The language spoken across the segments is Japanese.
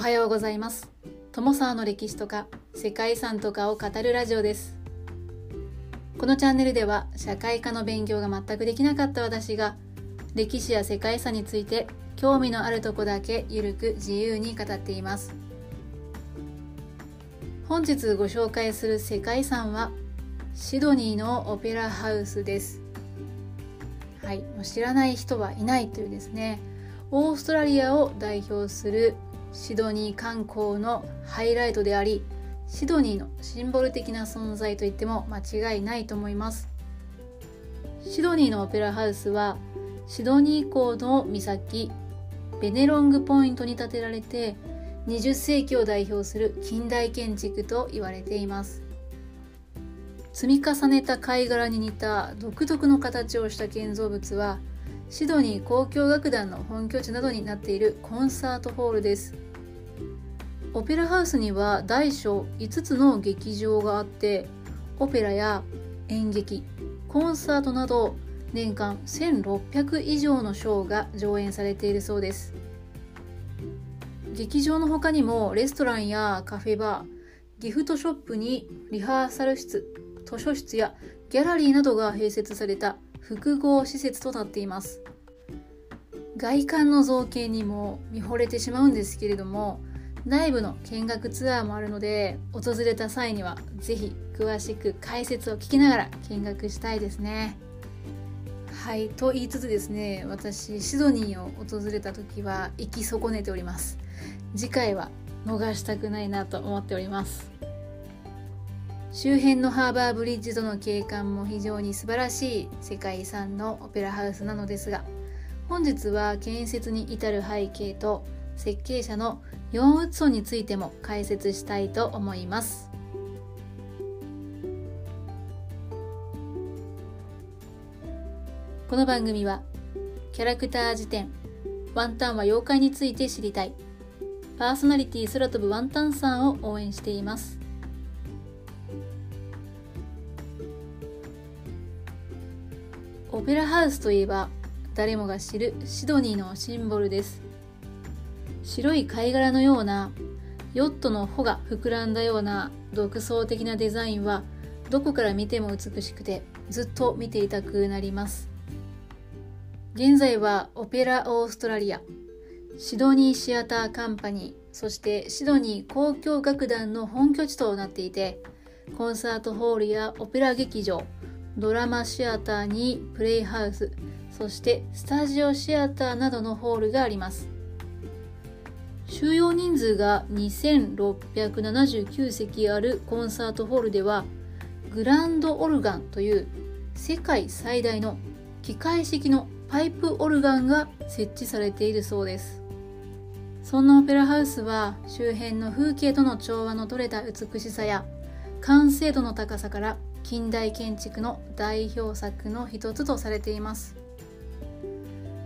おはようございます。友沢の歴史とか世界遺産とかを語るラジオです。このチャンネルでは社会科の勉強が全くできなかった私が歴史や世界遺産について興味のあるとこだけゆるく自由に語っています。本日ご紹介する世界遺産はシドニーのオペラハウスです。はい、知らない人はいないというですねオーストラリアを代表するシドニー観光のハイライトでありシドニーのシンボル的な存在といっても間違いないと思います。シドニーのオペラハウスはシドニー港の岬ベネロングポイントに建てられて20世紀を代表する近代建築と言われています。積み重ねた貝殻に似た独特の形をした建造物はシドニー交響楽団の本拠地などになっているコンサートホールです。オペラハウスには大小5つの劇場があってオペラや演劇コンサートなど年間1600以上のショーが上演されているそうです。劇場の他にもレストランやカフェバーギフトショップにリハーサル室図書室やギャラリーなどが併設された複合施設となっています。外観の造形にも見惚れてしまうんですけれども内部の見学ツアーもあるので訪れた際には是非詳しく解説を聞きながら見学したいですね。はいと言いつつですね私シドニーを訪れた時は行き損ねております。次回は逃したくないなと思っております。周辺のハーバーブリッジとの景観も非常に素晴らしい世界遺産のオペラハウスなのですが本日は建設に至る背景と設計者のヨン・ウッソンについても解説したいと思います。この番組はキャラクター辞典ワンタンは妖怪について知りたい。パーソナリティ空飛ぶワンタンさんを応援しています。オペラハウスといえば誰もが知るシドニーのシンボルです。白い貝殻のようなヨットの帆が膨らんだような独創的なデザインはどこから見ても美しくてずっと見ていたくなります。現在はオペラオーストラリアシドニーシアターカンパニーそしてシドニー交響楽団の本拠地となっていてコンサートホールやオペラ劇場ドラマシアターにプレイハウスそしてスタジオシアターなどのホールがあります。収容人数が2679席あるコンサートホールではグランドオルガンという世界最大の機械式のパイプオルガンが設置されているそうです。そんなオペラハウスは周辺の風景との調和の取れた美しさや完成度の高さから近代建築の代表作の一つとされています。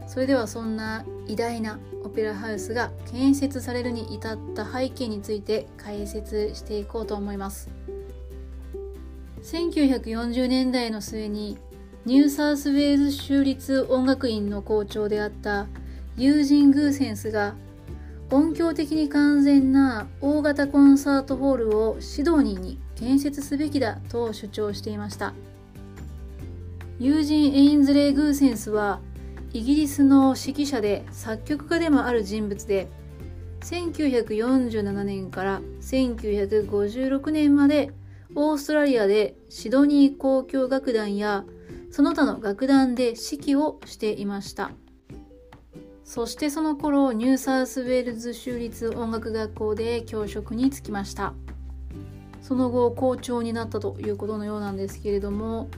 それではそんな偉大なオペラハウスが建設されるに至った背景について解説していこうと思います。1940年代の末にニューサウスウェールズ州立音楽院の校長であったユージン・グーセンスが音響的に完全な大型コンサートホールをシドニーに建設すべきだと主張していました。ユージン・エインズレイ・グーセンスはイギリスの指揮者で作曲家でもある人物で1947年から1956年までオーストラリアでシドニー交響楽団やその他の楽団で指揮をしていました。そしてその頃ニューサウスウェールズ州立音楽学校で教職に就きました。その後校長になったということのようなんですけれども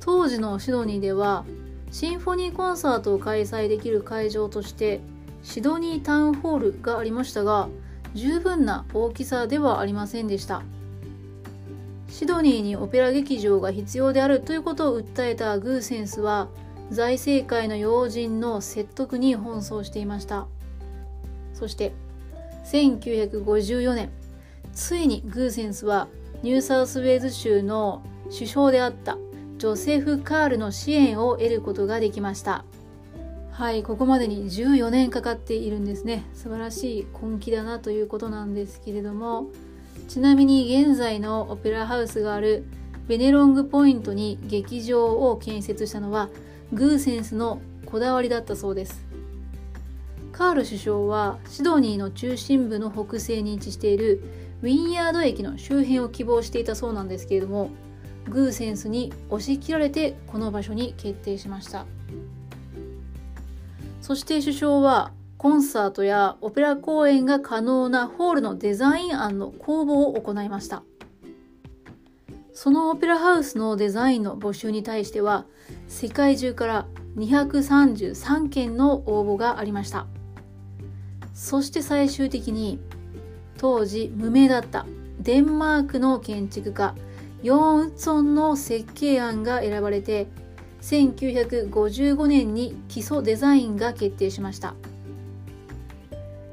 当時のシドニーではシンフォニーコンサートを開催できる会場としてシドニータウンホールがありましたが十分な大きさではありませんでした。シドニーにオペラ劇場が必要であるということを訴えたグーセンスは財政界の要人の説得に奔走していました。そして1954年ついにグーセンスはニューサウスウェーズ州の首相であったジョセフ・カールの支援を得ることができました。はいここまでに14年かかっているんですね。素晴らしい根気だなということなんですけれども。ちなみに現在のオペラハウスがあるベネロングポイントに劇場を建設したのはグーセンスのこだわりだったそうです。カール首相はシドニーの中心部の北西に位置しているウィンヤード駅の周辺を希望していたそうなんですけれどもグーセンスに押し切られてこの場所に決定しました。そして首相はコンサートやオペラ公演が可能なホールのデザイン案の公募を行いました。そのオペラハウスのデザインの募集に対しては世界中から233件の応募がありました。そして最終的に当時無名だった。デンマークの建築家ヨーン・ウッツォンの設計案が選ばれて1955年に基礎デザインが決定しました。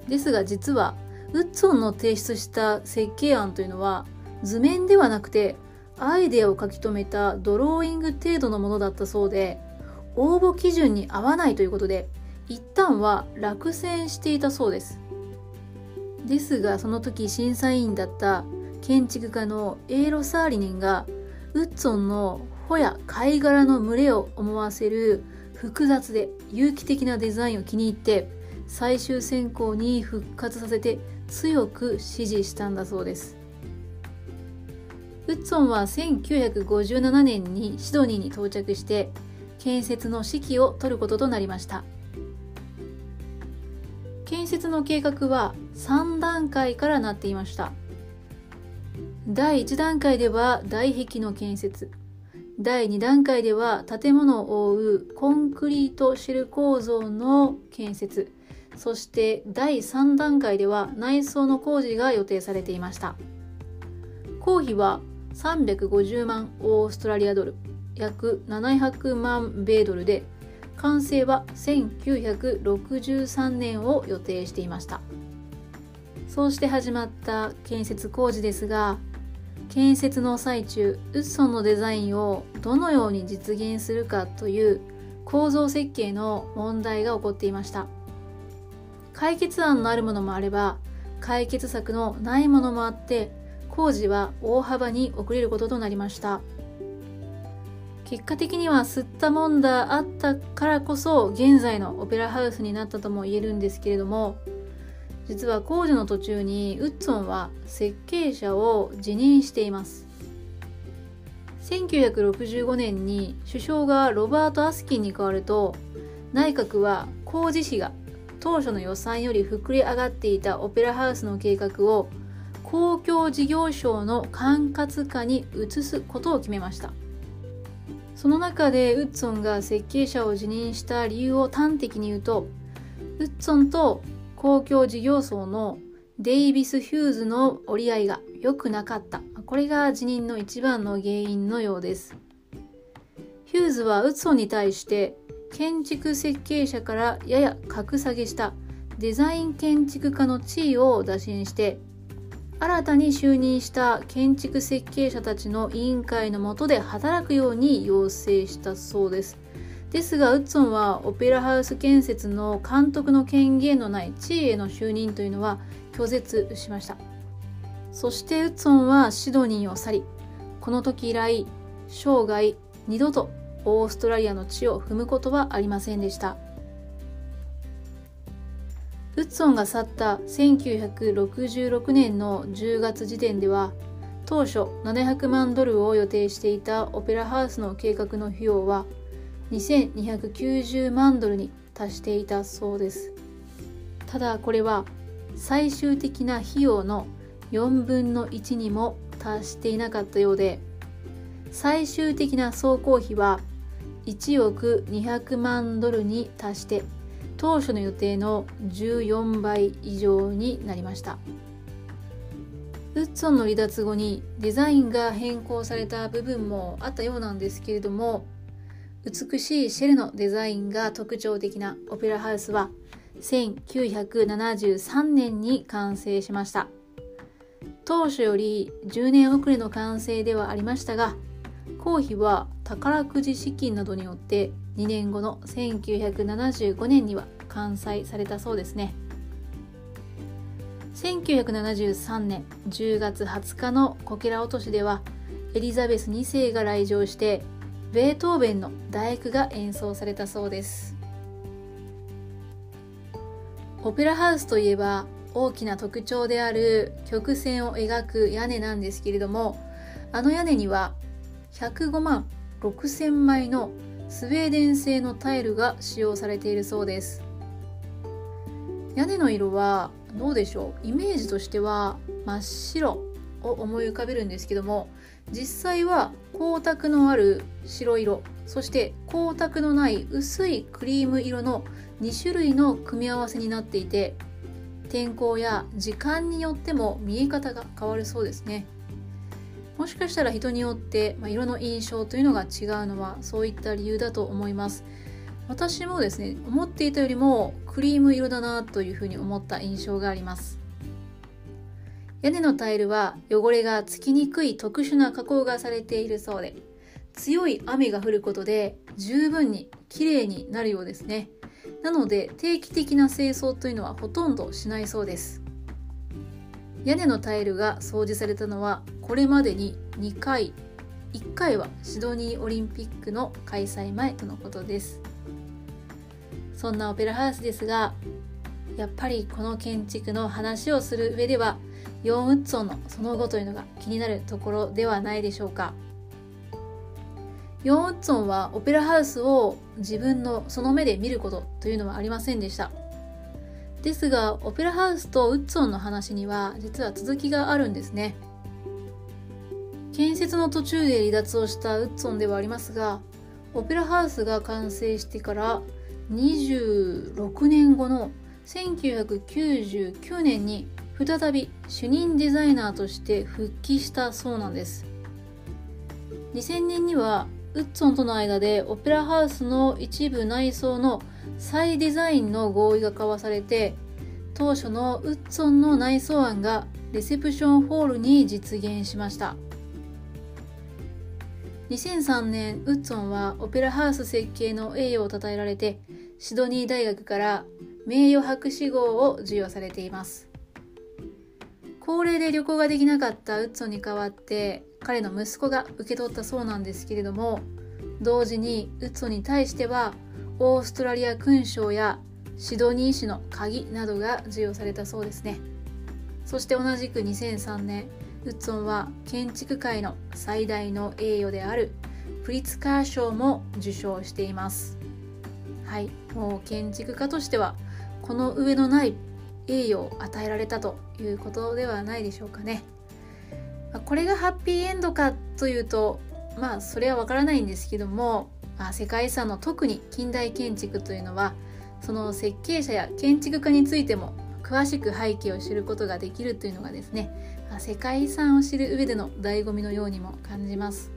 ですが実はウッツォンの提出した設計案というのは図面ではなくてアイデアを書き留めたドローイング程度のものだったそうで応募基準に合わないということで一旦は落選していたそうです。ですがその時審査員だった建築家のエーロ・サーリネンがウッツォンの穂や貝殻の群れを思わせる複雑で有機的なデザインを気に入って最終選考に復活させて強く支持したんだそうです。ウッツォンは1957年にシドニーに到着して建設の指揮を執ることとなりました。建設の計画は3段階からなっていました。第1段階では外壁の建設。第2段階では建物を覆うコンクリートシェル構造の建設。そして第3段階では内装の工事が予定されていました。工費は350万オーストラリアドル。約700万米ドルで完成は1963年を予定していました。そうして始まった建設工事ですが建設の最中ウッソンのデザインをどのように実現するかという構造設計の問題が起こっていました。解決案のあるものもあれば解決策のないものもあって工事は大幅に遅れることとなりました。結果的には吸ったもんだあったからこそ現在のオペラハウスになったとも言えるんですけれども実は工事の途中にウッツォンは設計者を辞任しています。1965年に首相がロバート・アスキンに変わると内閣は工事費が当初の予算より膨れ上がっていたオペラハウスの計画を公共事業省の管轄下に移すことを決めました。その中でウッツォンが設計者を辞任した理由を端的に言うとウッツォンと公共事業層のデイビス・ヒューズの折り合いが良くなかった。これが辞任の一番の原因のようです。ヒューズはウッソンに対して建築設計者からやや格下げしたデザイン建築家の地位を打診して新たに就任した建築設計者たちの委員会の下で働くように要請したそうです。ですがウッソンはオペラハウス建設の監督の権限のない地位への就任というのは拒絶しましたそしてウッソンはシドニーを去りこの時以来生涯二度とオーストラリアの地を踏むことはありませんでしたウッソンが去った1966年の10月時点では当初700万ドルを予定していたオペラハウスの計画の費用は2290万ドルに達していたそうです。ただこれは最終的な費用の4分の1にも達していなかったようで最終的な総工費は1億200万ドルに達して当初の予定の14倍以上になりました。ウッツォンの離脱後にデザインが変更された部分もあったようなんですけれども美しいシェルのデザインが特徴的なオペラハウスは1973年に完成しました。当初より10年遅れの完成ではありましたが工費は宝くじ資金などによって2年後の1975年には完済されたそうですね。1973年10月20日のこけら落としではエリザベス2世が来場してベートーベンの大工が演奏されたそうです。オペラハウスといえば大きな特徴である曲線を描く屋根なんですけれどもあの屋根には105万6000枚のスウェーデン製のタイルが使用されているそうです。屋根の色はどうでしょう？イメージとしては真っ白を思い浮かべるんですけども実際は光沢のある白色そして光沢のない薄いクリーム色の2種類の組み合わせになっていて天候や時間によっても見え方が変わるそうですね。もしかしたら人によって、ま色の印象というのが違うのはそういった理由だと思います。私もですね思っていたよりもクリーム色だなというふうに思った印象があります。屋根のタイルは汚れがつきにくい特殊な加工がされているそうで強い雨が降ることで十分にきれいになるようですね。なので定期的な清掃というのはほとんどしないそうです。屋根のタイルが掃除されたのはこれまでに2回1回はシドニーオリンピックの開催前とのことです。そんなオペラハウスですがやっぱりこの建築の話をする上ではヨン・ウッツォンのその後というのが気になるところではないでしょうか。ヨン・ウッツォンはオペラハウスを自分のその目で見ることというのはありませんでした。ですがオペラハウスとウッツォンの話には実は続きがあるんですね。建設の途中で離脱をしたウッツォンではありますがオペラハウスが完成してから26年後の1999年に再び主任デザイナーとして復帰したそうなんです。2000年にはウッツォンとの間でオペラハウスの一部内装の再デザインの合意が交わされて当初のウッツォンの内装案がレセプションホールに実現しました。2003年ウッツォンはオペラハウス設計の栄誉を称えられてシドニー大学から名誉博士号を授与されています。高齢で旅行ができなかったウッツォンに代わって彼の息子が受け取ったそうなんですけれども同時にウッツォンに対してはオーストラリア勲章やシドニー市の鍵などが授与されたそうですねそして同じく2003年ウッツォンは建築界の最大の栄誉であるプリツカー賞も受賞していますはいもう建築家としてはこの上のない栄誉を与えられたということではないでしょうかね。これがハッピーエンドかというとまあそれはわからないんですけども、まあ、世界遺産の特に近代建築というのはその設計者や建築家についても詳しく背景を知ることができるというのがですね、まあ、世界遺産を知る上での醍醐味のようにも感じます。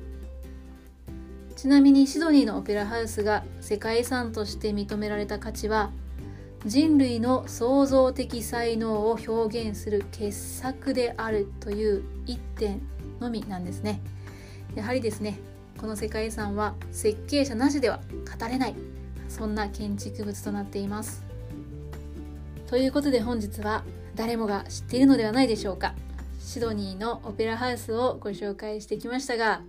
ちなみにシドニーのオペラハウスが世界遺産として認められた価値は人類の創造的才能を表現する傑作であるという一点のみなんですね。やはりですねこの世界遺産は設計者なしでは語れない。そんな建築物となっています。ということで本日は誰もが知っているのではないでしょうか。シドニーのオペラハウスをご紹介してきましたが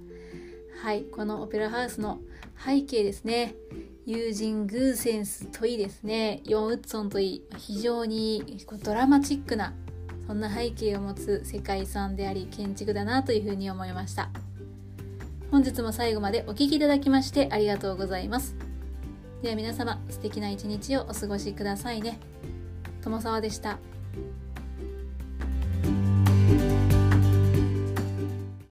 はいこのオペラハウスの背景ですね。友人グーセンスといいですね。ヨン・ウッソンといい。非常にドラマチックなそんな背景を持つ世界遺産であり建築だなというふうに思いました。本日も最後までお聴きいただきましてありがとうございます。では皆様素敵な一日をお過ごしくださいね。友沢でした。